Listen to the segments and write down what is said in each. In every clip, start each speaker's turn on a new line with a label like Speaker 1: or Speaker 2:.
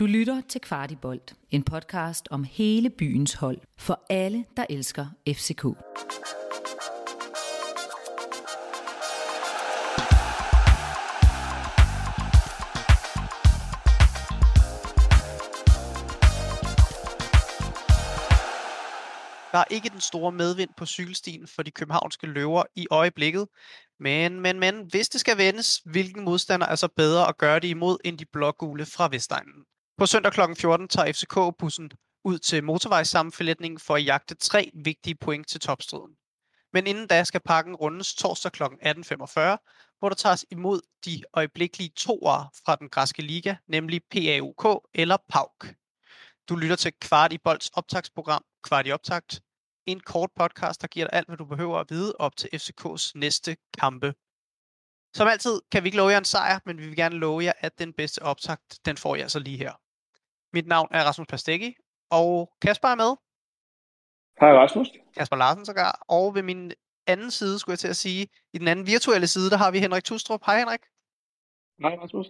Speaker 1: Du lytter til Kvartibolt, en podcast om hele byens hold for alle, der elsker FCK.
Speaker 2: Der er ikke den store medvind på cykelstien for de københavnske løver i øjeblikket. Men, men, men, hvis det skal vendes, hvilken modstander er så bedre at gøre det imod end de blågule fra Vestegnen? På søndag kl. 14 tager FCK-bussen ud til motorvejssammenflætningen for at jagte tre vigtige point til topstriden. Men inden da skal pakken rundes torsdag kl. 18.45, hvor der tages imod de øjeblikkelige toere fra den græske liga, nemlig PAUK eller PAUK. Du lytter til Kvart i Bolds optagsprogram, Kvart i Optakt. En kort podcast, der giver dig alt, hvad du behøver at vide op til FCK's næste kampe. Som altid kan vi ikke love jer en sejr, men vi vil gerne love jer, at den bedste optakt, den får jeg så altså lige her. Mit navn er Rasmus Pasteggi, og Kasper er med.
Speaker 3: Hej Rasmus.
Speaker 2: Kasper Larsen sågar. Og ved min anden side, skulle jeg til at sige, i den anden virtuelle side, der har vi Henrik Tustrup. Hej Henrik.
Speaker 3: Hej Rasmus.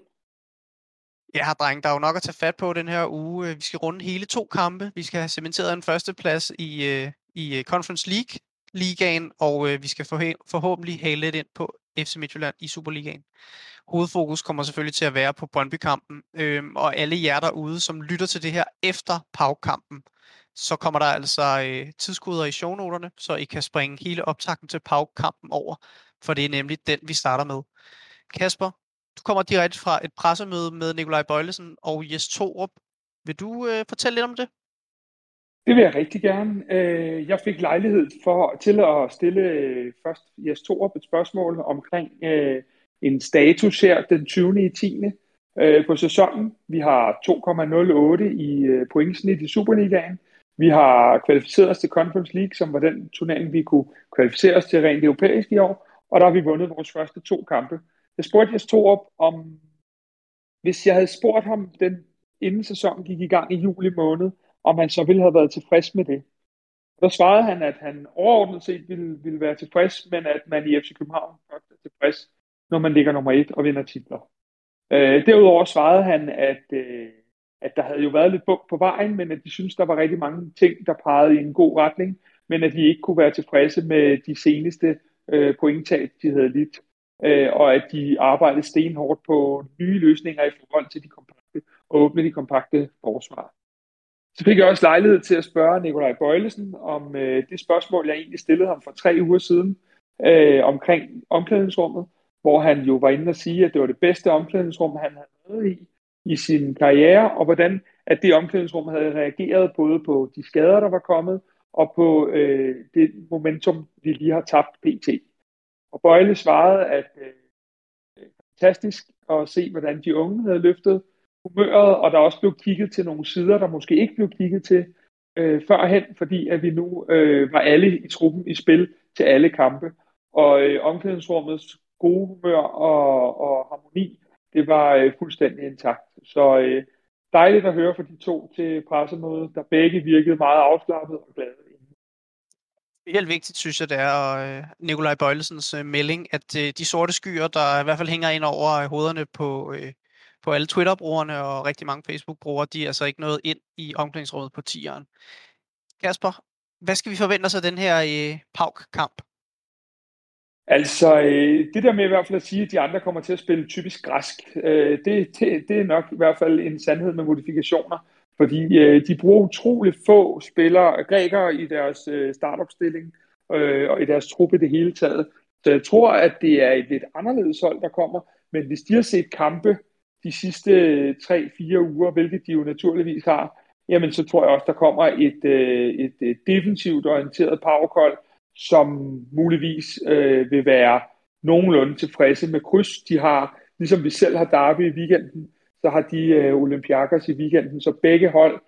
Speaker 2: Ja, dreng, der er jo nok at tage fat på den her uge. Vi skal runde hele to kampe. Vi skal have cementeret en førsteplads i, øh, i øh, Conference League, ligaen, og øh, vi skal forhåbentlig have lidt ind på FC Midtjylland i Superligaen. Hovedfokus kommer selvfølgelig til at være på Brøndby-kampen, øhm, og alle jer derude, som lytter til det her efter Pau-kampen, så kommer der altså øh, tidskoder i shownoterne, så I kan springe hele optakten til Pau-kampen over, for det er nemlig den, vi starter med. Kasper, du kommer direkte fra et pressemøde med Nikolaj Bøjlesen og Jes Torup. Vil du øh, fortælle lidt om det?
Speaker 3: Det vil jeg rigtig gerne. Øh, jeg fik lejlighed for til at stille øh, først Jes Torup et spørgsmål omkring øh, en status her den 20. i 10. på sæsonen. Vi har 2,08 i pointsnit i Superligaen. Vi har kvalificeret os til Conference League, som var den turnering, vi kunne kvalificere os til rent europæisk i år. Og der har vi vundet vores første to kampe. Jeg spurgte Jes Torup om, hvis jeg havde spurgt ham, den inden sæsonen gik i gang i juli måned, om han så ville have været tilfreds med det. Der svarede han, at han overordnet set ville, ville være tilfreds, men at man i FC København godt er tilfreds, når man ligger nummer et og vinder titler. Øh, derudover svarede han, at, øh, at der havde jo været lidt bump på vejen, men at de synes der var rigtig mange ting, der pegede i en god retning, men at de ikke kunne være tilfredse med de seneste øh, pointtab, de havde lidt, øh, og at de arbejdede stenhårdt på nye løsninger i forhold til de kompakte, og åbne de kompakte forsvar. Så fik jeg også lejlighed til at spørge Nikolaj Bøjlesen om øh, det spørgsmål, jeg egentlig stillede ham for tre uger siden øh, omkring omklædningsrummet, hvor han jo var inde og sige, at det var det bedste omklædningsrum, han havde været i i sin karriere, og hvordan at det omklædningsrum havde reageret både på de skader, der var kommet, og på øh, det momentum, vi lige har tabt pt. Og Bøjle svarede, at øh, fantastisk at se, hvordan de unge havde løftet humøret, og der også blev kigget til nogle sider, der måske ikke blev kigget til øh, førhen, fordi at vi nu øh, var alle i truppen i spil til alle kampe. Og øh, omklædningsrummets gode humør og, og harmoni, det var øh, fuldstændig intakt. Så øh, dejligt at høre fra de to til pressemødet, der begge virkede meget afslappet og glade.
Speaker 2: Helt vigtigt, synes jeg, det er øh, Nikolaj Bøjlesens øh, melding, at øh, de sorte skyer, der i hvert fald hænger ind over øh, hovederne på, øh, på alle Twitter-brugerne og rigtig mange Facebook-brugere, de er altså ikke nået ind i omklædningsrummet på tieren. Kasper, hvad skal vi forvente os af den her øh, PAUK-kamp?
Speaker 3: Altså, øh, det der med i hvert fald at sige, at de andre kommer til at spille typisk græsk, øh, det, det, det er nok i hvert fald en sandhed med modifikationer, fordi øh, de bruger utrolig få spillere, grækere i deres øh, startopstilling øh, og i deres truppe det hele taget. Så jeg tror, at det er et lidt anderledes hold, der kommer, men hvis de har set kampe de sidste 3-4 uger, hvilket de jo naturligvis har, jamen så tror jeg også, der kommer et, øh, et, et defensivt orienteret powercall, som muligvis øh, vil være nogenlunde tilfredse med kryds. De har, ligesom vi selv har Derby i weekenden, så har de øh, Olympiakos i weekenden, så begge hold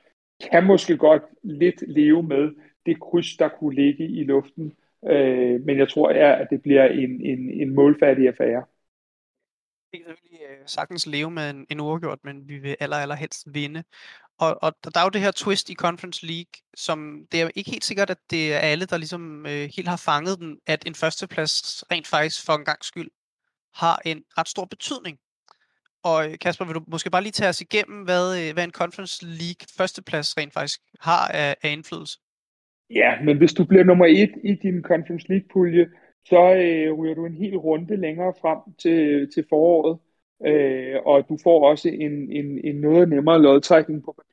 Speaker 3: kan måske godt lidt leve med det kryds, der kunne ligge i luften. Øh, men jeg tror, ja, at det bliver en, en, en målfattig affære
Speaker 2: kan selvfølgelig øh, sagtens leve med en, en uafgjort, men vi vil aller, aller helst vinde. Og, og der er jo det her twist i Conference League, som det er ikke helt sikkert, at det er alle, der ligesom øh, helt har fanget den, at en førsteplads rent faktisk for en gang skyld har en ret stor betydning. Og øh, Kasper, vil du måske bare lige tage os igennem, hvad, øh, hvad en Conference League førsteplads rent faktisk har af, af indflydelse?
Speaker 3: Ja, men hvis du bliver nummer et i din Conference League-pulje, så øh, ryger du en hel runde længere frem til, til foråret, øh, og du får også en, en, en noget nemmere lodtrækning på papir.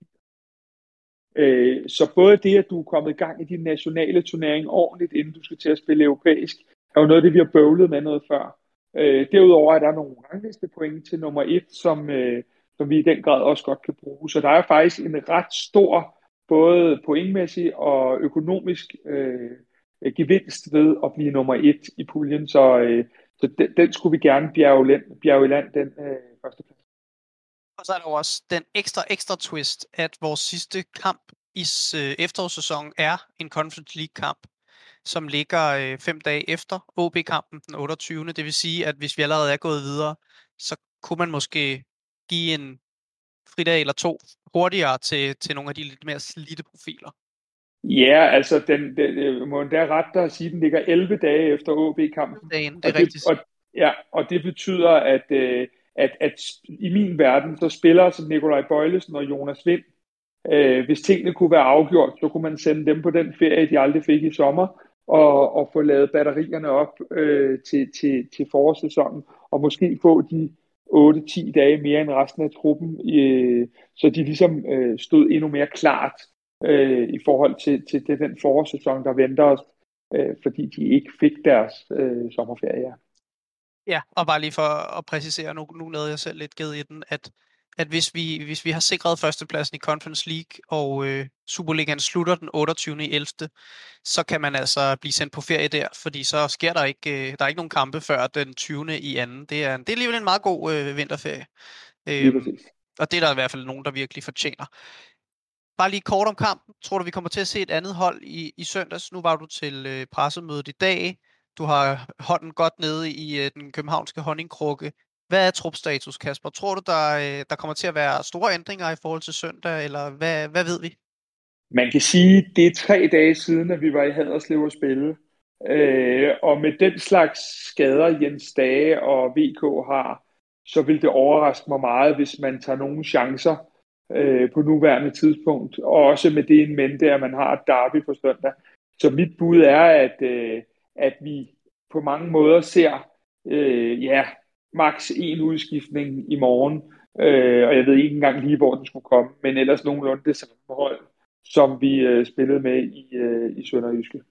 Speaker 3: Øh, så både det, at du er kommet i gang i din nationale turnering ordentligt, inden du skal til at spille europæisk, er jo noget af det, vi har bøvlet med noget før. Øh, derudover er der nogle rangliste point til nummer et, som, øh, som vi i den grad også godt kan bruge. Så der er faktisk en ret stor, både pointmæssig og økonomisk øh, gevinst ved at blive nummer et i puljen. Så, øh, så den, den skulle vi gerne bjerge, bjerge i land, den øh, første plads.
Speaker 2: Og så er der også den ekstra, ekstra twist, at vores sidste kamp i øh, efterårssæsonen er en Conference League-kamp som ligger øh, fem dage efter OB-kampen den 28. Det vil sige, at hvis vi allerede er gået videre, så kunne man måske give en fridag eller to hurtigere til, til nogle af de lidt mere slidte profiler.
Speaker 3: Ja, altså den, den må endda ret der at sige, at den ligger 11 dage efter OB-kampen.
Speaker 2: Det er og rigtigt.
Speaker 3: Det, og, ja, og det betyder, at, øh, at, at i min verden, så spiller som Nikolaj Bøjlesen og Jonas Vind, øh, hvis tingene kunne være afgjort, så kunne man sende dem på den ferie, de aldrig fik i sommer, og, og få lavet batterierne op øh, til, til, til forårssæsonen, og måske få de 8-10 dage mere end resten af truppen, øh, så de ligesom øh, stod endnu mere klart øh, i forhold til, til, til den forårssæson, der venter os, øh, fordi de ikke fik deres øh, sommerferie. Ja.
Speaker 2: ja, og bare lige for at præcisere, nu, nu lavede jeg selv lidt ged i den, at at hvis vi, hvis vi har sikret førstepladsen i Conference League, og øh, Superligaen slutter den 28. i 11., så kan man altså blive sendt på ferie der, fordi så sker der ikke, øh, der er ikke nogen kampe før den 20. i anden. Det er, det er alligevel en meget god øh, vinterferie.
Speaker 3: Øh,
Speaker 2: og det er der i hvert fald nogen, der virkelig fortjener. Bare lige kort om kampen. Tror du, vi kommer til at se et andet hold i, i søndags? Nu var du til øh, pressemødet i dag. Du har hånden godt nede i øh, den københavnske honningkrukke. Hvad er trupstatus, Kasper? Tror du, der, øh, der kommer til at være store ændringer i forhold til søndag, eller hvad, hvad ved vi?
Speaker 3: Man kan sige, det er tre dage siden, at vi var i Haderslev og spille. Øh, og med den slags skader, Jens Dage og VK har, så vil det overraske mig meget, hvis man tager nogle chancer øh, på nuværende tidspunkt. Og også med det en mente, at man har et derby på søndag. Så mit bud er, at, øh, at vi på mange måder ser øh, ja, maks en udskiftning i morgen, øh, og jeg ved ikke engang lige, hvor den skulle komme, men ellers nogenlunde det samme hold, som vi øh, spillede med i, øh, i Sønderjyske.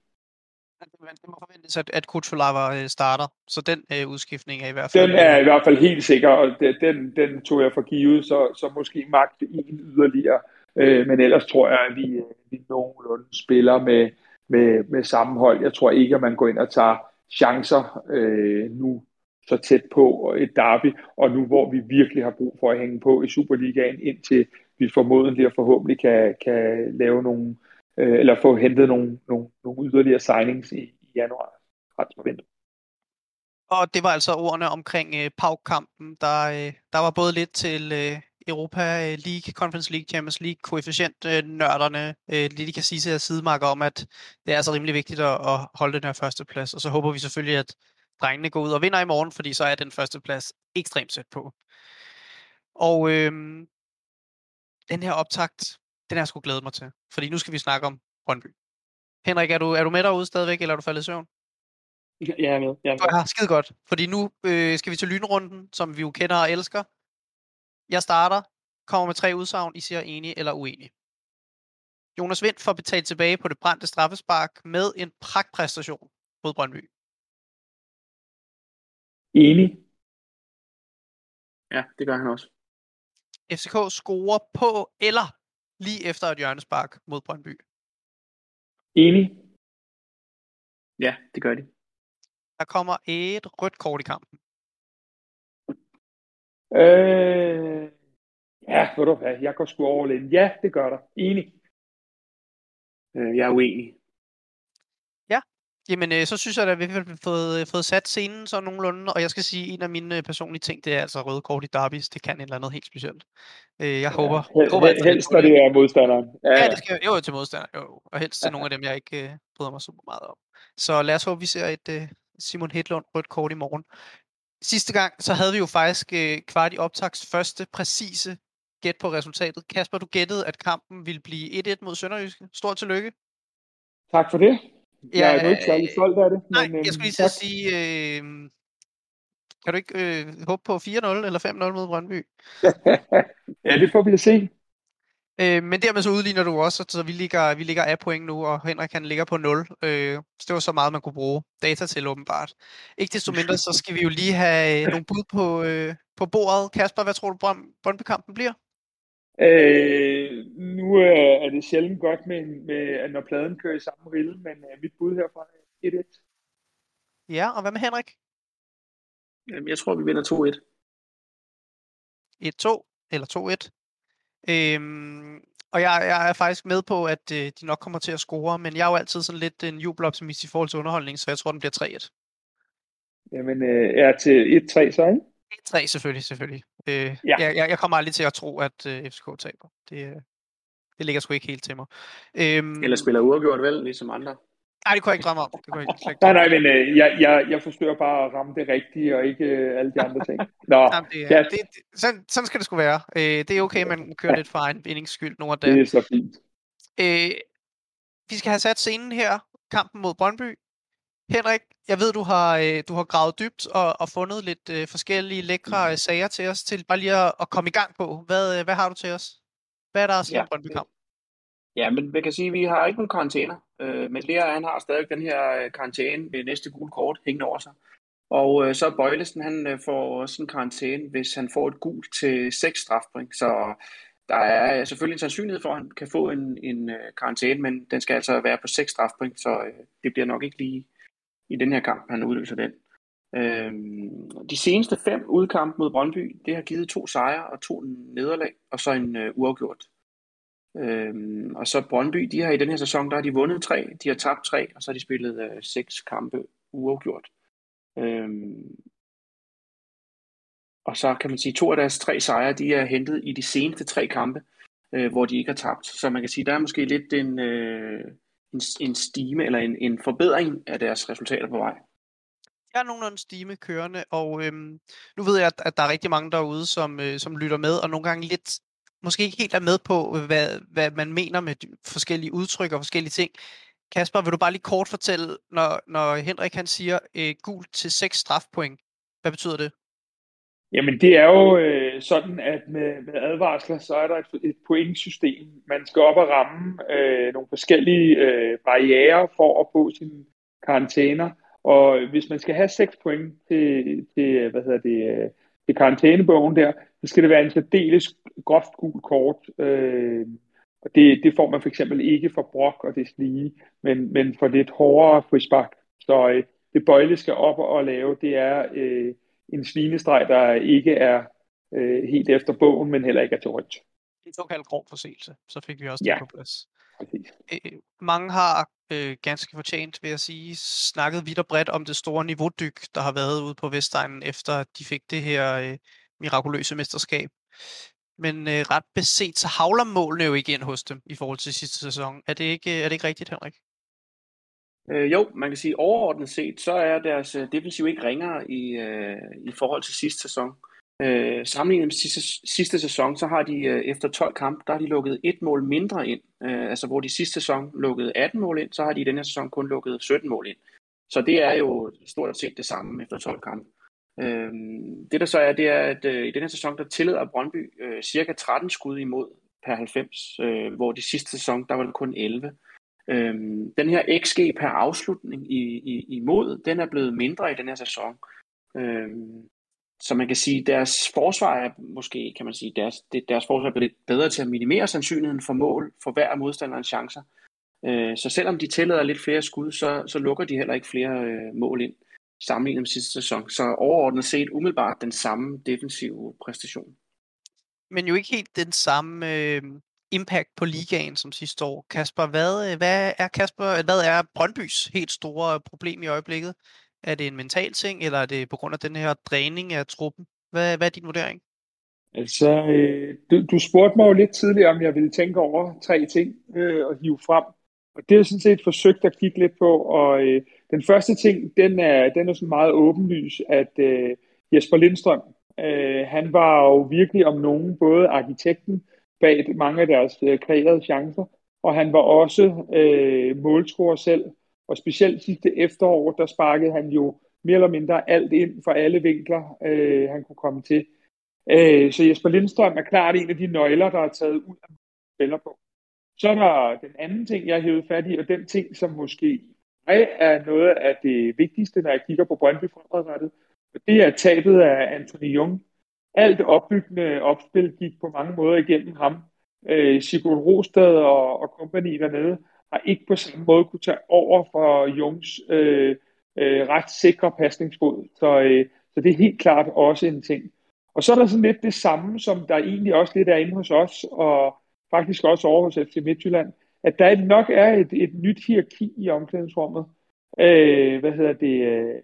Speaker 2: Det må forventes, at, at Kutsulava øh, starter, så den øh, udskiftning er i hvert fald...
Speaker 3: Den er i hvert fald helt sikker, og den, den tog jeg for givet, så, så måske magt en yderligere. Øh, men ellers tror jeg, at vi, øh, vi nogenlunde spiller med, med, med sammenhold. Jeg tror ikke, at man går ind og tager chancer øh, nu så tæt på et derby, og nu hvor vi virkelig har brug for at hænge på i Superligaen, indtil vi formodentlig og forhåbentlig kan, kan lave nogle, øh, Øh, eller få hentet nogle, nogle, nogle yderligere signings i, i januar. Ret forventet.
Speaker 2: Og det var altså ordene omkring øh, PAUK-kampen. Der, øh, der var både lidt til øh, Europa øh, League, Conference League, Champions League, koefficient-nørderne, øh, øh lige de kan sige til at sidemarker om, at det er altså rimelig vigtigt at, at holde den her første plads. Og så håber vi selvfølgelig, at drengene går ud og vinder i morgen, fordi så er den første plads ekstremt sæt på. Og øh, den her optakt, den har jeg sgu glædet mig til, fordi nu skal vi snakke om Brøndby. Henrik, er du, er du med derude stadigvæk, eller er du faldet i søvn?
Speaker 4: Jeg er med. Jeg er med.
Speaker 2: Ja, skide godt. Fordi nu øh, skal vi til lynrunden, som vi jo kender og elsker. Jeg starter, kommer med tre udsagn, I siger enig eller uenig. Jonas Vind får betalt tilbage på det brændte straffespark med en pragtpræstation mod Brøndby.
Speaker 3: Enig.
Speaker 4: Ja, det gør han også.
Speaker 2: FCK scorer på eller lige efter et hjørnespark mod Brøndby.
Speaker 3: Enig.
Speaker 4: Ja, det gør de.
Speaker 2: Der kommer et rødt kort i kampen.
Speaker 3: Øh, ja, ved du hvad, jeg går sgu all in. Ja, det gør der. Enig.
Speaker 4: Øh, jeg er uenig.
Speaker 2: Jamen, øh, så synes jeg, at vi har fået, øh, fået sat scenen så nogenlunde, og jeg skal sige, at en af mine øh, personlige ting, det er altså røde kort i derbys. Det kan et eller andet helt specielt. Øh, jeg ja, håber...
Speaker 3: Hel, håber hel, helst, når det er modstanderen.
Speaker 2: Ja, ja, det skal jo til modstanderen, jo. Og helst til nogle af dem, jeg ikke øh, bryder mig super meget om. Så lad os håbe, vi ser et øh, Simon Hedlund rødt kort i morgen. sidste gang, så havde vi jo faktisk øh, kvart i optags første præcise gæt på resultatet. Kasper, du gættede, at kampen ville blive 1-1 mod Sønderjyske. Stort tillykke.
Speaker 3: Tak for det.
Speaker 2: Ja,
Speaker 3: Jeg er jo ikke særlig stolt af det.
Speaker 2: Nej,
Speaker 3: men,
Speaker 2: jeg skulle lige at sige, øh, kan du ikke øh, håbe på 4-0 eller 5-0 mod Brøndby?
Speaker 3: ja, det får vi at se.
Speaker 2: Øh, men dermed så udligner du også, så vi ligger, vi ligger af point nu, og Henrik han ligger på 0. Øh, så det var så meget, man kunne bruge data til åbenbart. Ikke desto mindre, så skal vi jo lige have øh, nogle bud på, øh, på bordet. Kasper, hvad tror du, Brøn- Brøndby-kampen bliver?
Speaker 3: Øh, nu øh, er det sjældent godt, med, med, at når pladen kører i samme rille, men øh, mit bud herfra er 1-1.
Speaker 2: Ja, og hvad med Henrik?
Speaker 4: Jamen, jeg tror, vi vinder 2-1.
Speaker 2: 1-2 eller 2-1. Øhm, og jeg, jeg er faktisk med på, at øh, de nok kommer til at score, men jeg er jo altid sådan lidt en jubeloptimist i forhold til underholdning, så jeg tror, den bliver 3-1.
Speaker 3: Jamen, øh, er til 1-3 så, ikke?
Speaker 2: 3 selvfølgelig, selvfølgelig. Øh,
Speaker 3: Ja.
Speaker 2: jeg, jeg, kommer aldrig til at tro, at øh, FCK taber. Det, øh, det ligger sgu ikke helt til mig. Øhm,
Speaker 4: Eller spiller uafgjort vel, ligesom andre.
Speaker 2: Nej, det kunne jeg ikke drømme om. Det kunne jeg ikke,
Speaker 3: Nej, nej, men øh, jeg, jeg, jeg forsøger bare at ramme det rigtige, og ikke øh, alle de andre ting. Nå.
Speaker 2: Jamen, det,
Speaker 3: ja.
Speaker 2: det, det, sådan, sådan skal det sgu være. Øh, det er okay, man kører lidt for egen vindings skyld nogle af
Speaker 3: det
Speaker 2: det.
Speaker 3: er så fint.
Speaker 2: Øh, vi skal have sat scenen her. Kampen mod Brøndby. Henrik, jeg ved, du har, øh, du har gravet dybt og, og fundet lidt øh, forskellige lækre øh, sager til os, til bare lige at, at komme i gang på. Hvad, øh, hvad har du til os? Hvad er der sige
Speaker 4: Ja.
Speaker 2: om Brøndby-kamp?
Speaker 4: Ja, men man kan sige, at vi har ikke nogen karantæner. Øh, men Lea, han har stadig den her karantæne ved næste gule kort hængende over sig. Og øh, så Bøjlesen, han øh, får også en karantæne, hvis han får et gult til 6 strafpoint. Så der er selvfølgelig en sandsynlighed for, at han kan få en, en øh, karantæne, men den skal altså være på 6 strafpoint, så øh, det bliver nok ikke lige i den her kamp, han udløser den. Øhm, de seneste fem udkampe mod Brøndby, det har givet to sejre og to nederlag, og så en øh, uafgjort. Øhm, og så Brøndby, de har i den her sæson, der har de vundet tre, de har tabt tre, og så har de spillet øh, seks kampe uafgjort. Øhm, og så kan man sige, to af deres tre sejre, de er hentet i de seneste tre kampe, øh, hvor de ikke har tabt. Så man kan sige, der er måske lidt en, øh, en, en stime eller en, en forbedring af deres resultater på vej.
Speaker 2: Jeg er nogenlunde stime kørende, og øhm, nu ved jeg, at, at der er rigtig mange derude, som, øh, som lytter med, og nogle gange lidt, måske ikke helt er med på, hvad, hvad man mener med forskellige udtryk og forskellige ting. Kasper, vil du bare lige kort fortælle, når, når Henrik han siger øh, gult til 6 strafpoint, hvad betyder det?
Speaker 3: Jamen, det er jo øh, sådan, at med, med advarsler, så er der et, et pointsystem. Man skal op og ramme øh, nogle forskellige øh, barriere for at få sine karantæner. Og hvis man skal have 6 point til, til hvad hedder det, øh, til karantænebogen der, så skal det være en særdeles groft gul kort. Øh, og det, det får man for eksempel ikke for brok og det slige, men, men for lidt hårdere frispark. Så øh, det bøjle skal op og lave, det er øh, en svinestreg, der ikke er øh, helt efter bogen, men heller ikke er til rødt.
Speaker 2: En såkaldt grov forseelse, så fik vi også
Speaker 3: Ja.
Speaker 2: det på plads. Øh, mange har øh, ganske fortjent, vil jeg sige, snakket vidt og bredt om det store niveaudyk, der har været ude på Vestegnen, efter de fik det her øh, mirakuløse mesterskab. Men øh, ret beset, så havler målene jo ikke ind hos dem i forhold til sidste sæson. Er det ikke, er det ikke rigtigt, Henrik?
Speaker 4: Øh, jo, man kan sige overordnet set, så er deres øh, defensiv ikke ringere i, øh, i forhold til sidste sæson. Øh, sammenlignet med sidste, sidste sæson, så har de øh, efter 12 kampe, der har de lukket et mål mindre ind. Øh, altså hvor de sidste sæson lukkede 18 mål ind, så har de i denne sæson kun lukket 17 mål ind. Så det er jo stort set det samme efter 12 kampe. Øh, det der så er, det er, at øh, i denne sæson, der tillader Brøndby øh, cirka 13 skud imod per 90, øh, hvor de sidste sæson, der var det kun 11. Øhm, den her XG per afslutning i, i, imod, den er blevet mindre i den her sæson. Øhm, så man kan sige, deres forsvar er måske, kan man sige, deres, deres forsvar er blevet lidt bedre til at minimere sandsynligheden for mål for hver modstanderens chancer. Øh, så selvom de tillader lidt flere skud, så, så lukker de heller ikke flere øh, mål ind sammenlignet med sidste sæson. Så overordnet set umiddelbart den samme defensive præstation.
Speaker 2: Men jo ikke helt den samme øh, impact på ligaen som sidste år. Kasper, hvad, øh, hvad er Kasper, hvad er Brøndbys helt store problem i øjeblikket? Er det en mental ting, eller er det på grund af den her dræning af truppen? Hvad, hvad er din vurdering?
Speaker 3: Altså, øh, du, du spurgte mig jo lidt tidligere, om jeg ville tænke over tre ting øh, og hive frem. Og det har jeg sådan set forsøgt at kigge lidt på. Og øh, den første ting, den er, den er sådan meget åbenlys, at øh, Jesper Lindstrøm. Øh, han var jo virkelig om nogen både arkitekten bag mange af deres øh, kreerede chancer, og han var også øh, måltruer selv. Og specielt sidste efterår, der sparkede han jo mere eller mindre alt ind for alle vinkler, øh, han kunne komme til. Øh, så Jesper Lindstrøm er klart en af de nøgler, der er taget ud af spiller på. Så er der den anden ting, jeg har fat i, og den ting, som måske er noget af det vigtigste, når jeg kigger på Brøndby fremadrettet, det er tabet af Anthony Jung. Alt opbyggende opspil gik på mange måder igennem ham. Øh, Sigurd Rostad og, og kompagni dernede har ikke på samme måde kunne tage over for Jungs øh, øh, ret sikre pasningsfod. Så, øh, så det er helt klart også en ting. Og så er der sådan lidt det samme, som der egentlig også lidt er inde hos os, og faktisk også over hos FC Midtjylland, at der nok er et, et nyt hierarki i omklædningsrummet. Øh, hvad hedder det? Øh,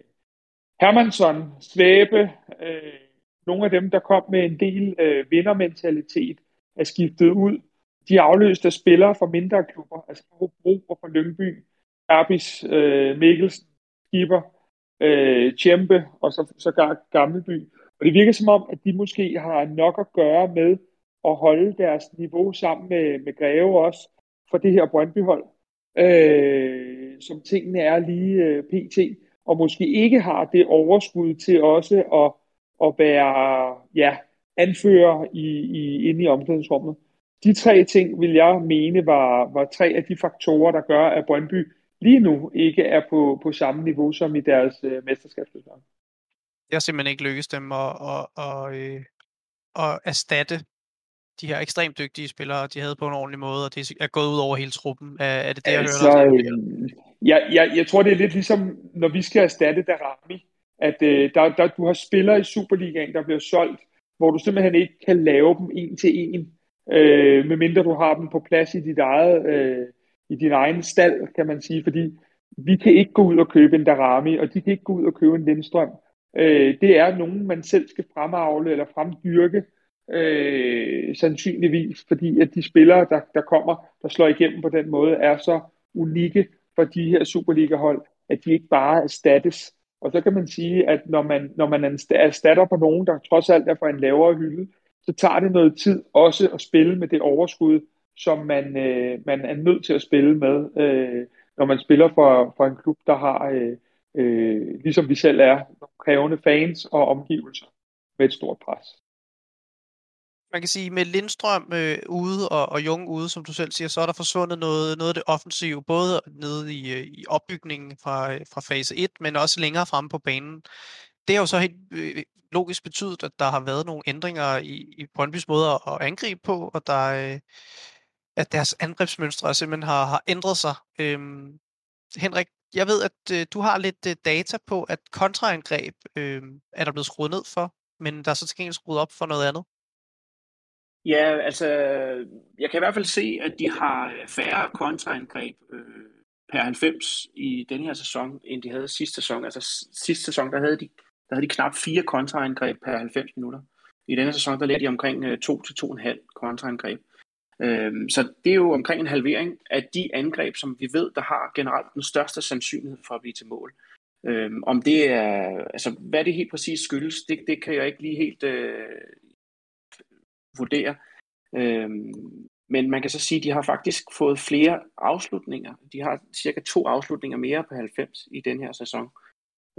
Speaker 3: Hermansson, Svæbe, øh, nogle af dem, der kom med en del øh, vindermentalitet, er skiftet ud. De er afløst af spillere fra mindre klubber, altså fra Hobro og fra Lyngby, Erbis, øh, Mikkelsen, Skipper, øh, Tjempe og så, så Gammelby. Og det virker som om, at de måske har nok at gøre med at holde deres niveau sammen med, med Greve også for det her Brøndby-hold, øh, som tingene er lige øh, pt. Og måske ikke har det overskud til også at, at være ja, anfører i, i, inde i omklædningsrummet. De tre ting vil jeg mene var, var tre af de faktorer, der gør, at Brøndby lige nu ikke er på, på samme niveau som i deres øh, mesterskabssæson.
Speaker 2: Det har simpelthen ikke lykkes dem at, at, at, øh, at erstatte de her ekstremt dygtige spillere, de havde på en ordentlig måde, og det er gået ud over hele truppen. Er, er det det, jeg altså, hører?
Speaker 3: Øh, jeg, jeg, jeg tror, det er lidt ligesom, når vi skal erstatte Darami, at øh, der, der, du har spillere i Superligaen, der bliver solgt, hvor du simpelthen ikke kan lave dem en til en, øh, medmindre du har dem på plads i dit eget, øh, i din egen stald, kan man sige, fordi vi kan ikke gå ud og købe en Darami, og de kan ikke gå ud og købe en Lindstrøm. Øh, det er nogen, man selv skal fremavle eller fremdyrke, øh, sandsynligvis, fordi at de spillere, der, der kommer, der slår igennem på den måde, er så unikke for de her Superliga-hold, at de ikke bare erstattes. Og så kan man sige, at når man, når man erstatter på nogen, der trods alt er fra en lavere hylde, så tager det noget tid også at spille med det overskud, som man, øh, man er nødt til at spille med, øh, når man spiller for, for en klub, der har, øh, øh, ligesom vi selv er, krævende fans og omgivelser med et stort pres
Speaker 2: man kan sige, med Lindstrøm øh, ude og, og Jung ude, som du selv siger, så er der forsvundet noget, noget af det offensive, både nede i, øh, i opbygningen fra, øh, fra fase 1, men også længere fremme på banen. Det har jo så helt øh, øh, logisk betydet, at der har været nogle ændringer i, i Brøndbys måde at angribe på, og der, øh, at deres angrebsmønstre simpelthen har, har ændret sig. Øhm, Henrik, jeg ved, at øh, du har lidt øh, data på, at kontraangreb øh, er der blevet skruet ned for, men der er så til gengæld skruet op for noget andet.
Speaker 4: Ja, altså, jeg kan i hvert fald se, at de har øh, færre kontraangreb øh, per 90 i den her sæson, end de havde sidste sæson. Altså sidste sæson, der havde de, der havde de knap fire kontraangreb per 90 minutter. I denne sæson, der ligger de omkring øh, 2-2,5 kontraangreb. Øhm, så det er jo omkring en halvering af de angreb, som vi ved, der har generelt den største sandsynlighed for at blive til mål. Øhm, om det er, altså hvad det helt præcis skyldes, det, det kan jeg ikke lige helt øh, vurdere. Øhm, men man kan så sige, at de har faktisk fået flere afslutninger. De har cirka to afslutninger mere på 90 i den her sæson.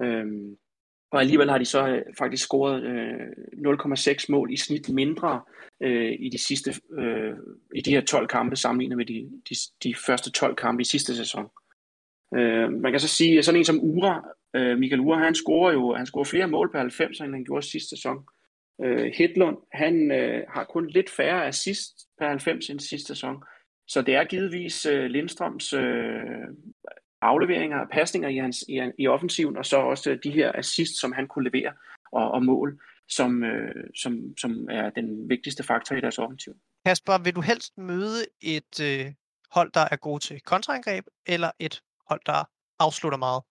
Speaker 4: Øhm, og alligevel har de så øh, faktisk scoret øh, 0,6 mål i snit mindre øh, i de sidste øh, i de her 12 kampe sammenlignet med de, de, de første 12 kampe i sidste sæson. Øh, man kan så sige, at sådan en som Ura, øh, Michael Ura, han scorer jo han scorer flere mål på 90, end han gjorde sidste sæson. Øh, Hedlund, han øh, har kun lidt færre assist per 90 end sidste sæson. Så det er givetvis øh, Lindstrøms øh, afleveringer og pasninger i, hans, i, i offensiven, og så også øh, de her assist, som han kunne levere, og, og mål, som, øh, som, som er den vigtigste faktor i deres offensiv.
Speaker 2: Kasper, vil du helst møde et øh, hold, der er god til kontraangreb, eller et hold, der afslutter meget?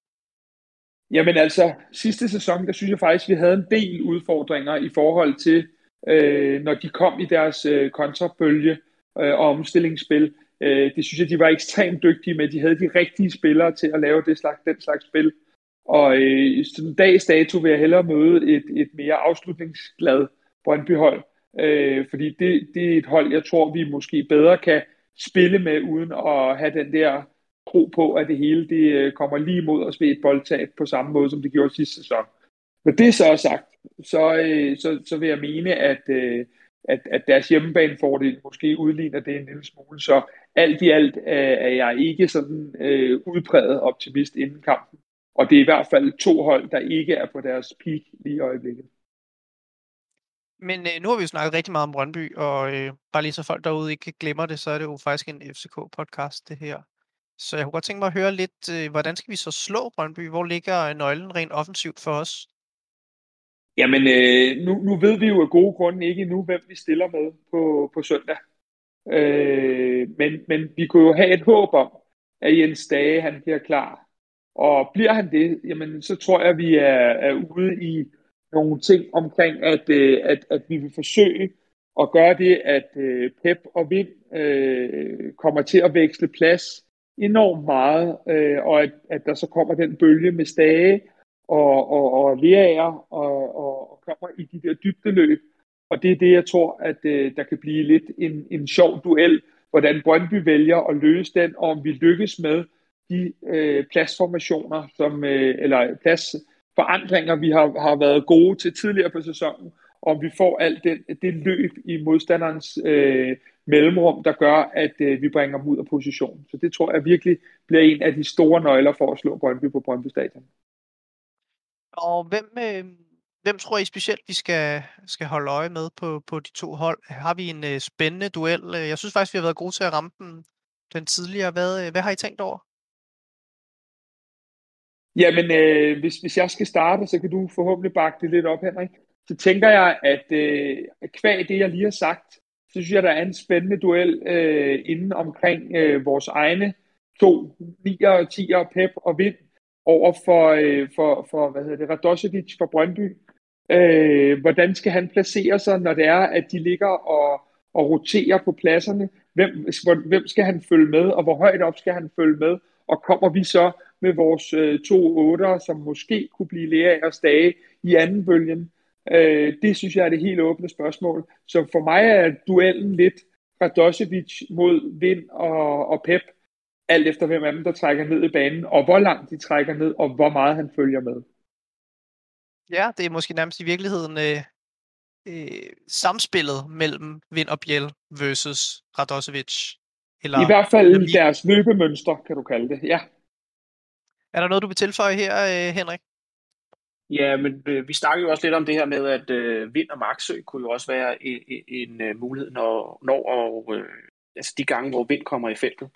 Speaker 3: Jamen altså, sidste sæson, der synes jeg faktisk, vi havde en del udfordringer i forhold til, øh, når de kom i deres øh, kontrabølge øh, og omstillingsspil. Øh, det synes jeg, de var ekstremt dygtige med. De havde de rigtige spillere til at lave det slags, den slags spil. Og øh, sådan dags dato vil jeg hellere møde et, et mere afslutningsglad Brøndby-hold, øh, fordi det, det er et hold, jeg tror, vi måske bedre kan spille med, uden at have den der tro på, at det hele det øh, kommer lige mod os ved et boldtab på samme måde, som det gjorde sidste sæson. Men det så er sagt, så, øh, så, så vil jeg mene, at, øh, at, at deres hjemmebanefordel måske udligner det en lille smule. Så alt i alt øh, er jeg ikke sådan øh, udpræget optimist inden kampen. Og det er i hvert fald to hold, der ikke er på deres peak lige i øjeblikket.
Speaker 2: Men øh, nu har vi jo snakket rigtig meget om Brøndby, og øh, bare lige så folk derude ikke glemmer det, så er det jo faktisk en FCK-podcast, det her. Så jeg kunne godt tænke mig at høre lidt, øh, hvordan skal vi så slå Brøndby? Hvor ligger øh, nøglen rent offensivt for os?
Speaker 3: Jamen, øh, nu, nu ved vi jo af gode grunde ikke endnu, hvem vi stiller med på, på søndag. Øh, men, men vi kunne jo have et håb om, at Jens Dage han bliver klar. Og bliver han det, jamen, så tror jeg, at vi er, er ude i nogle ting omkring, at, øh, at, at vi vil forsøge at gøre det, at øh, Pep og Vind øh, kommer til at veksle plads enormt meget, øh, og at, at der så kommer den bølge med Stage og, og, og lærer og, og, og kommer i de der dybdeløb. Og det er det, jeg tror, at øh, der kan blive lidt en, en sjov duel, hvordan Brøndby vælger at løse den, og om vi lykkes med de øh, pladsformationer, som, øh, eller pladsforandringer, vi har, har været gode til tidligere på sæsonen, om vi får alt det, det løb i modstanderens øh, mellemrum, der gør, at øh, vi bringer dem ud af position. Så det tror jeg virkelig bliver en af de store nøgler for at slå Brøndby på Brøndby Stadion.
Speaker 2: Og hvem, øh, hvem tror I specielt, vi skal, skal holde øje med på, på de to hold? Har vi en øh, spændende duel? Jeg synes faktisk, vi har været gode til at ramme den, den tidligere. Hvad, øh, hvad har I tænkt over?
Speaker 3: Jamen, øh, hvis, hvis jeg skal starte, så kan du forhåbentlig bakke det lidt op, Henrik. Så tænker jeg, at øh, kvæg det, jeg lige har sagt, så synes jeg, der er en spændende duel øh, inden omkring øh, vores egne to 9'er, 10'er, Pep og Vind over for, øh, for, for hvad hedder det, Radosevic fra Brøndby. Øh, hvordan skal han placere sig, når det er, at de ligger og, og roterer på pladserne? Hvem, hvem skal han følge med, og hvor højt op skal han følge med? Og kommer vi så med vores øh, to otter, som måske kunne blive lærer af stage i anden bølgen? Øh, det synes jeg er det helt åbne spørgsmål. Så for mig er duellen lidt Radosevic mod Vind og, og Pep alt efter hvem af dem, der trækker ned i banen, og hvor langt de trækker ned, og hvor meget han følger med.
Speaker 2: Ja, det er måske nærmest i virkeligheden øh, øh, samspillet mellem Vind og Biel versus Radosevic.
Speaker 3: Eller, I hvert fald eller, deres løbemønster, kan du kalde det, ja.
Speaker 2: Er der noget, du vil tilføje her, øh, Henrik?
Speaker 4: Ja, men øh, vi snakker jo også lidt om det her med, at øh, Vind og Maxø kunne jo også være en, en, en øh, mulighed, når, når og, øh, altså de gange, hvor Vind kommer i feltet.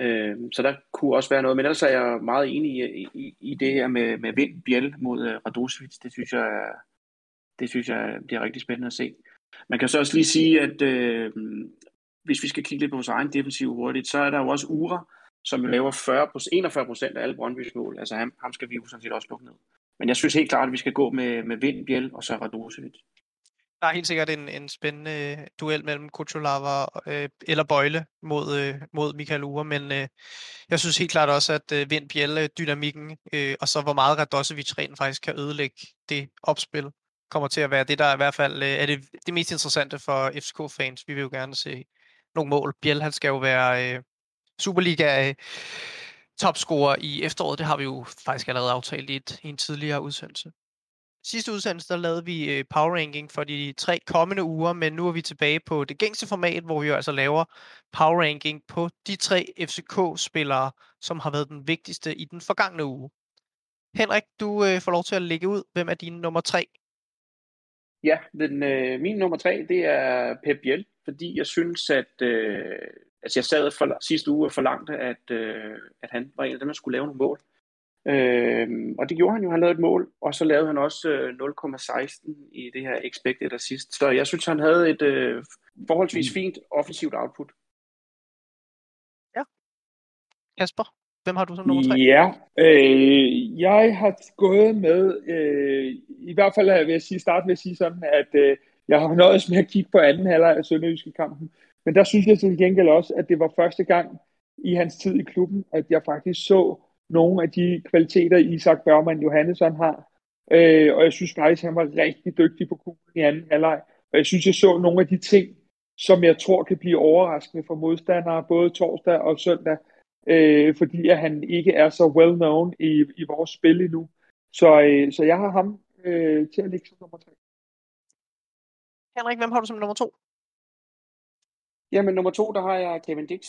Speaker 4: Øh, så der kunne også være noget, men ellers er jeg meget enig i, i, i det her med, med Vind Bjæl mod øh, Radosevic. Det synes jeg, det synes jeg det er rigtig spændende at se. Man kan så også lige sige, at øh, hvis vi skal kigge lidt på vores egen defensiv hurtigt, så er der jo også Ura, som laver 40, 41 procent af alle Brøndby's mål. Altså ham, ham skal vi jo sådan set også lukke ned. Men jeg synes helt klart, at vi skal gå med, med Vind, Biel og så Radosevic.
Speaker 2: Der er helt sikkert en, en spændende øh, duel mellem Kuchulava øh, eller Bøjle mod, øh, mod Michael Ure, men øh, jeg synes helt klart også, at øh, Vind Biel, øh, dynamikken, øh, og så hvor meget Radosevic rent faktisk kan ødelægge det opspil, kommer til at være det, der i hvert fald øh, er det, det mest interessante for FCK-fans. Vi vil jo gerne se nogle mål. Biel, han skal jo være øh, Superliga øh, topscorer i efteråret. Det har vi jo faktisk allerede aftalt i, et, i en tidligere udsendelse sidste udsendelse, der lavede vi øh, power ranking for de tre kommende uger, men nu er vi tilbage på det gængse format, hvor vi jo altså laver power ranking på de tre FCK-spillere, som har været den vigtigste i den forgangne uge. Henrik, du øh, får lov til at lægge ud. Hvem er din nummer tre?
Speaker 4: Ja, den, øh, min nummer tre, det er Pep Biel, fordi jeg synes, at øh, altså jeg sad for, sidste uge og forlangte, at, øh, at han var en af dem, der skulle lave nogle mål. Øh, og det gjorde han jo, han lavede et mål, og så lavede han også øh, 0,16 i det her expected assist. Så jeg synes, han havde et øh, forholdsvis mm. fint offensivt output.
Speaker 2: Ja. Kasper, hvem har du som nummer 3?
Speaker 3: Ja, øh, jeg har gået med, øh, i hvert fald vil jeg sige, starte med at sige sådan, at øh, jeg har nøjes med at kigge på anden halvleg af Sønderjyske kampen. Men der synes jeg til gengæld også, at det var første gang i hans tid i klubben, at jeg faktisk så nogle af de kvaliteter, Isak Bergman Johannesson har. Øh, og jeg synes faktisk, han var rigtig dygtig på kuglen i anden halvleg. Og jeg synes, jeg så nogle af de ting, som jeg tror kan blive overraskende for modstandere, både torsdag og søndag, øh, fordi at han ikke er så well known i, i vores spil endnu. Så, øh, så jeg har ham øh, til at ligge som nummer tre.
Speaker 2: Henrik, hvem har du som nummer to?
Speaker 4: Jamen, nummer to, der har jeg Kevin Dix.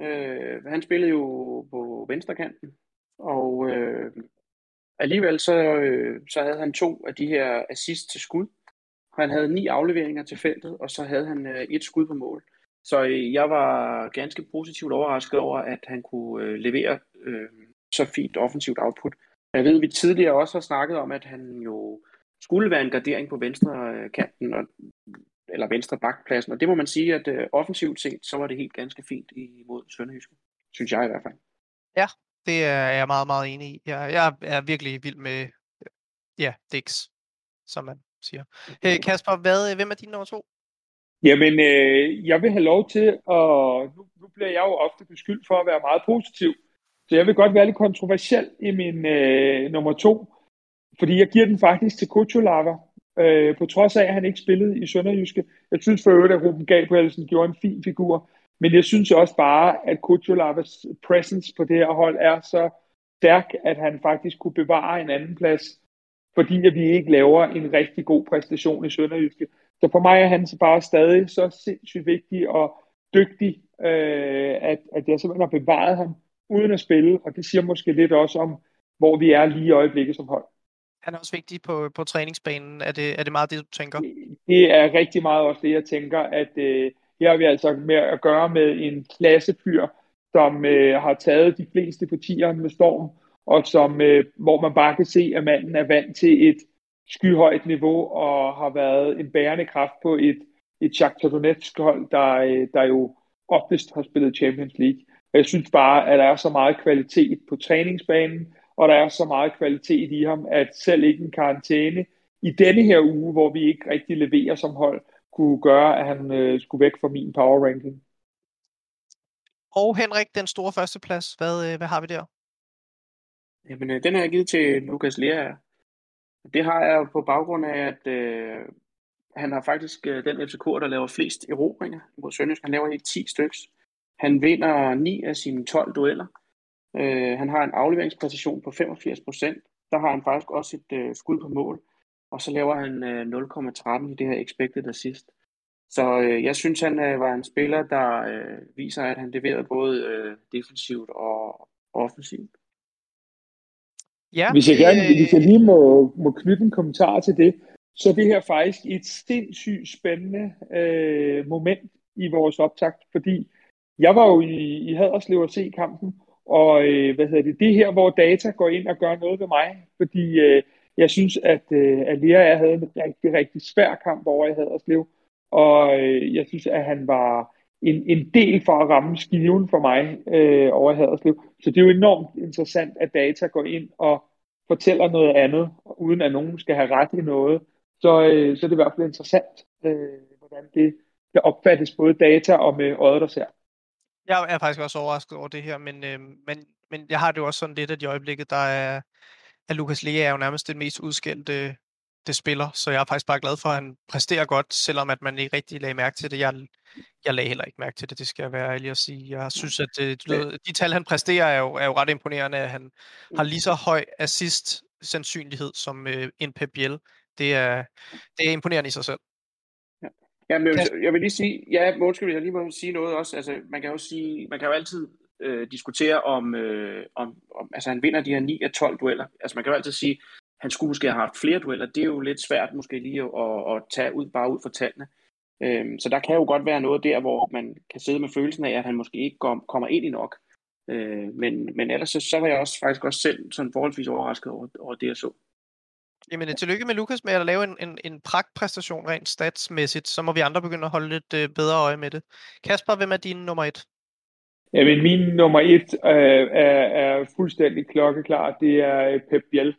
Speaker 4: Øh, han spillede jo på venstrekanten, og øh, alligevel så, øh, så havde han to af de her assist til skud. Han havde ni afleveringer til feltet, og så havde han øh, et skud på mål. Så øh, jeg var ganske positivt overrasket over, at han kunne øh, levere øh, så fint offensivt output. Jeg ved, at vi tidligere også har snakket om, at han jo skulle være en gardering på venstre kanten, og, eller venstre bakpladsen, og det må man sige, at øh, offensivt set, så var det helt ganske fint imod Sønderjyske, synes jeg i hvert fald.
Speaker 2: Ja, det er jeg meget, meget enig i. Jeg, jeg er virkelig vild med, ja, Dix, som man siger. Hey, Kasper, hvad, hvem er din nummer to?
Speaker 3: Jamen, øh, jeg vil have lov til, og nu, nu bliver jeg jo ofte beskyldt for at være meget positiv, så jeg vil godt være lidt kontroversiel i min øh, nummer to, fordi jeg giver den faktisk til Kuchulava, øh, på trods af, at han ikke spillede i Sønderjyske. Jeg synes for øvrigt, at Ruben Gabrielsen gjorde en fin figur, men jeg synes også bare, at Kuchulavas presence på det her hold er så stærk, at han faktisk kunne bevare en anden plads, fordi at vi ikke laver en rigtig god præstation i Sønderjyske. Så for mig er han så bare stadig så sindssygt vigtig og dygtig, øh, at, at jeg simpelthen har bevaret ham uden at spille, og det siger måske lidt også om, hvor vi er lige i øjeblikket som hold.
Speaker 2: Han er også vigtig på, på træningsbanen. Er det, er det meget det, du tænker?
Speaker 3: Det er rigtig meget også det, jeg tænker, at øh, her har vi altså med at gøre med en klassefyr, som øh, har taget de fleste partier med storm, og som, øh, hvor man bare kan se, at manden er vant til et skyhøjt niveau og har været en bærende kraft på et, et Shakhtar Donetsk hold, der, øh, der jo oftest har spillet Champions League. Jeg synes bare, at der er så meget kvalitet på træningsbanen, og der er så meget kvalitet i ham, at selv ikke en karantæne i denne her uge, hvor vi ikke rigtig leverer som hold, kunne gøre, at han øh, skulle væk fra min power ranking.
Speaker 2: Og Henrik, den store førsteplads, hvad, øh, hvad har vi der?
Speaker 4: Jamen, øh, den har jeg givet til Lukas Lea. Det har jeg på baggrund af, at øh, han har faktisk øh, den FCK, der laver flest erobringer mod Sønderjysk. Han laver helt 10 styks. Han vinder 9 af sine 12 dueller. Øh, han har en afleveringspræcision på 85 procent. Der har han faktisk også et øh, skud på mål. Og så laver han øh, 0,13 i det her expected assist. Så øh, jeg synes, han øh, var en spiller, der øh, viser, at han leverede både øh, defensivt og offensivt.
Speaker 3: Ja, hvis jeg, gerne, øh... hvis jeg lige må, må knytte en kommentar til det, så er det her faktisk et sindssygt spændende øh, moment i vores optakt, fordi jeg var jo i, i Haderslev og se kampen, og øh, hvad hedder det, det her, hvor data går ind og gør noget ved mig, fordi øh, jeg synes, at øh, Alia havde en rigtig, rigtig svær kamp over i Haderslev, og øh, jeg synes, at han var en, en del for at ramme skiven for mig øh, over i Haderslev. Så det er jo enormt interessant, at data går ind og fortæller noget andet, uden at nogen skal have ret i noget. Så, øh, så er det i hvert fald interessant, øh, hvordan det det opfattes både data og med øjet, der ser.
Speaker 2: Jeg er faktisk også overrasket over det her, men, øh, men, men jeg har det jo også sådan lidt, at i øjeblikket, der er, at Lukas Lea er jo nærmest den mest udskældte det spiller, så jeg er faktisk bare glad for, at han præsterer godt, selvom at man ikke rigtig lagde mærke til det. Jeg, jeg lagde heller ikke mærke til det, det skal jeg være ærlig at sige. Jeg synes, at det, du, de tal, han præsterer, er jo, er jo ret imponerende. Han har lige så høj assist sandsynlighed som øh, en Pep Biel. Det er, det er imponerende i sig selv.
Speaker 4: Ja, men jeg, jeg vil lige sige, ja, undskyld, jeg lige må sige noget også. Altså, man kan jo sige, man kan jo altid øh, diskutere om, øh, om, om, altså han vinder de her 9 af 12 dueller. Altså man kan jo altid sige, han skulle måske have haft flere dueller. Det er jo lidt svært måske lige at, at tage ud bare ud for tallene. Øhm, så der kan jo godt være noget der, hvor man kan sidde med følelsen af, at han måske ikke kom, kommer ind i nok. Øh, men, men ellers så, så var jeg også faktisk også selv sådan forholdsvis overrasket over, over det, jeg så.
Speaker 2: Jamen, øh, tillykke med Lukas med at lave en, en, en pragtpræstation rent statsmæssigt. Så må vi andre begynde at holde lidt øh, bedre øje med det. Kasper, hvem er din nummer et?
Speaker 3: Jamen, min nummer et øh, er, er fuldstændig klokkeklar. Det er øh, Pep Biel.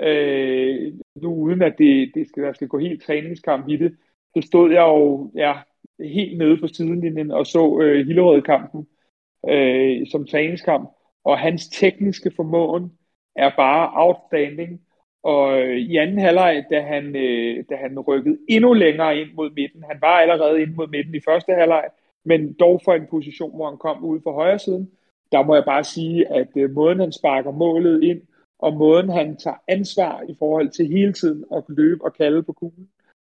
Speaker 3: Øh, nu uden at det, det skal, der skal gå helt træningskamp i det, så stod jeg jo ja, helt nede på sidelinjen og så øh, Hillerød-kampen øh, som træningskamp. og hans tekniske formåen er bare outstanding. Og øh, i anden halvleg, da han, øh, da han rykkede endnu længere ind mod midten, han var allerede ind mod midten i første halvleg, men dog for en position, hvor han kom ud for højre siden, der må jeg bare sige, at øh, måden han sparker målet ind, og måden han tager ansvar i forhold til hele tiden at løbe og kalde på kuglen,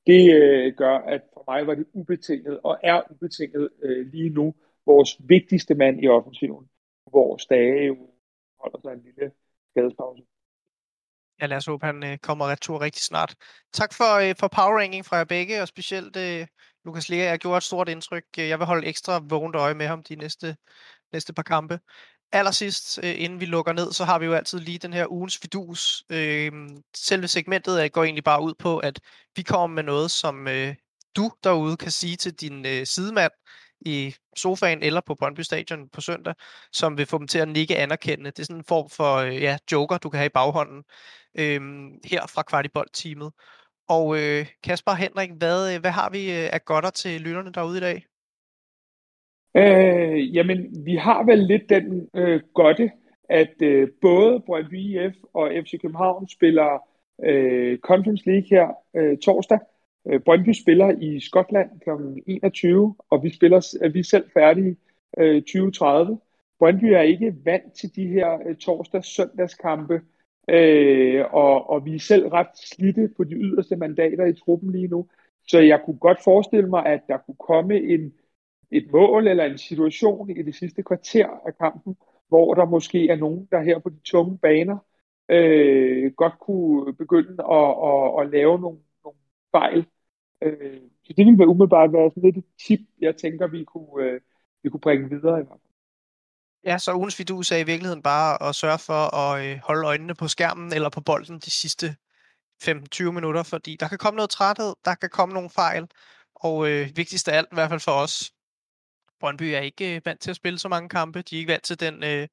Speaker 3: det øh, gør, at for mig var det ubetinget, og er ubetinget øh, lige nu, vores vigtigste mand i offensiven, hvor Stage jo holder sig en lille skadespause.
Speaker 2: Ja, lad os håbe, han øh, kommer retur rigtig snart. Tak for, øh, for power ranking fra jer begge, og specielt øh, Lukas Lea. Jeg gjorde et stort indtryk. Øh, jeg vil holde ekstra vågent øje med ham de næste, næste par kampe. Allersidst, øh, inden vi lukker ned, så har vi jo altid lige den her ugens fidus. Øh, selve segmentet øh, går egentlig bare ud på, at vi kommer med noget, som øh, du derude kan sige til din øh, sidemand i sofaen eller på Brøndby Stadion på søndag, som vil få dem til at nikke anerkendende. Det er sådan en form for øh, ja, joker, du kan have i baghånden øh, her fra Kvartibold-teamet. Og øh, Kasper Henrik, hvad, øh, hvad har vi øh, af godter til lytterne derude i dag?
Speaker 3: Øh, jamen, vi har vel lidt den øh, godte, at øh, både Brøndby IF og FC København spiller øh, Conference League her øh, torsdag. Øh, Brøndby spiller i Skotland kl. 21, og vi spiller er vi selv færdige øh, 2030. Brøndby er ikke vant til de her øh, torsdags-søndagskampe, øh, og, og vi er selv ret slidte på de yderste mandater i truppen lige nu. Så jeg kunne godt forestille mig, at der kunne komme en, et mål eller en situation i det sidste kvarter af kampen, hvor der måske er nogen, der her på de tunge baner øh, godt kunne begynde at, at, at lave nogle fejl. Øh, så det ville være umiddelbart være sådan lidt et tip, jeg tænker, vi kunne, øh, vi kunne bringe videre i hvert fald.
Speaker 2: Ja, så ugens du er i virkeligheden bare at sørge for at øh, holde øjnene på skærmen eller på bolden de sidste 15-20 minutter, fordi der kan komme noget træthed, der kan komme nogle fejl, og øh, vigtigst af alt, i hvert fald for os, Brøndby er ikke øh, vant til at spille så mange kampe, de er ikke vant til den øh,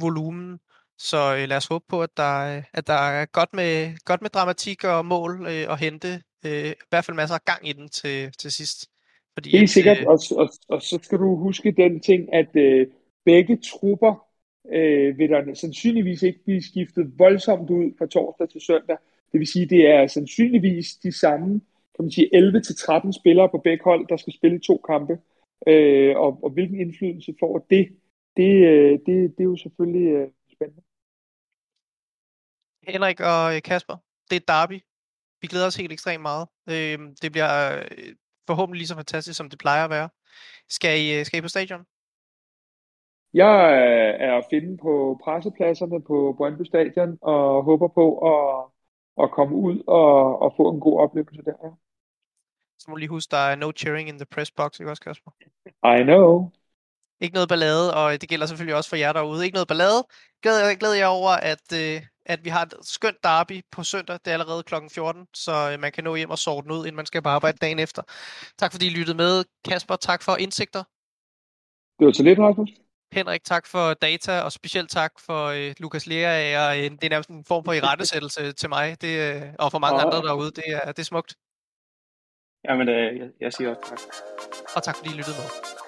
Speaker 2: volumen, så øh, lad os håbe på, at der, øh, at der er godt med, godt med dramatik og mål øh, at hente, øh, i hvert fald masser af gang i den til, til sidst.
Speaker 3: Fordi, Helt sikkert, øh, og, og, og så skal du huske den ting, at øh, begge trupper øh, vil der sandsynligvis ikke blive skiftet voldsomt ud fra torsdag til søndag. Det vil sige, det er sandsynligvis de samme kan man sige, 11-13 spillere på begge hold, der skal spille to kampe. Øh, og, og hvilken indflydelse får det, det, øh, det, det er jo selvfølgelig øh, spændende.
Speaker 2: Henrik og øh, Kasper, det er derby. Vi glæder os helt ekstremt meget. Øh, det bliver øh, forhåbentlig lige så fantastisk, som det plejer at være. Skal I, skal I på stadion?
Speaker 3: Jeg er at finde på pressepladserne på Brøndby Stadion og håber på at, at komme ud og, og få en god oplevelse der. Ja.
Speaker 2: Så må lige huske, der er no cheering in the press box, ikke også, Kasper?
Speaker 3: I know.
Speaker 2: Ikke noget ballade, og det gælder selvfølgelig også for jer derude. Ikke noget ballade. Glæder jeg, glæder jeg over, at, øh, at vi har et skønt derby på søndag. Det er allerede kl. 14, så øh, man kan nå hjem og sove den ud, inden man skal på arbejde dagen efter. Tak fordi I lyttede med. Kasper, tak for indsigter.
Speaker 3: Det var så lidt, Rasmus.
Speaker 2: Henrik, tak for data, og specielt tak for øh, Lukas Lea. Og, øh, det er nærmest en form for irettesættelse til mig, det, øh, og for mange og, andre derude. Det er, det er smukt.
Speaker 4: Jamen, øh, jeg, jeg siger også tak.
Speaker 2: Og tak fordi I lyttede med.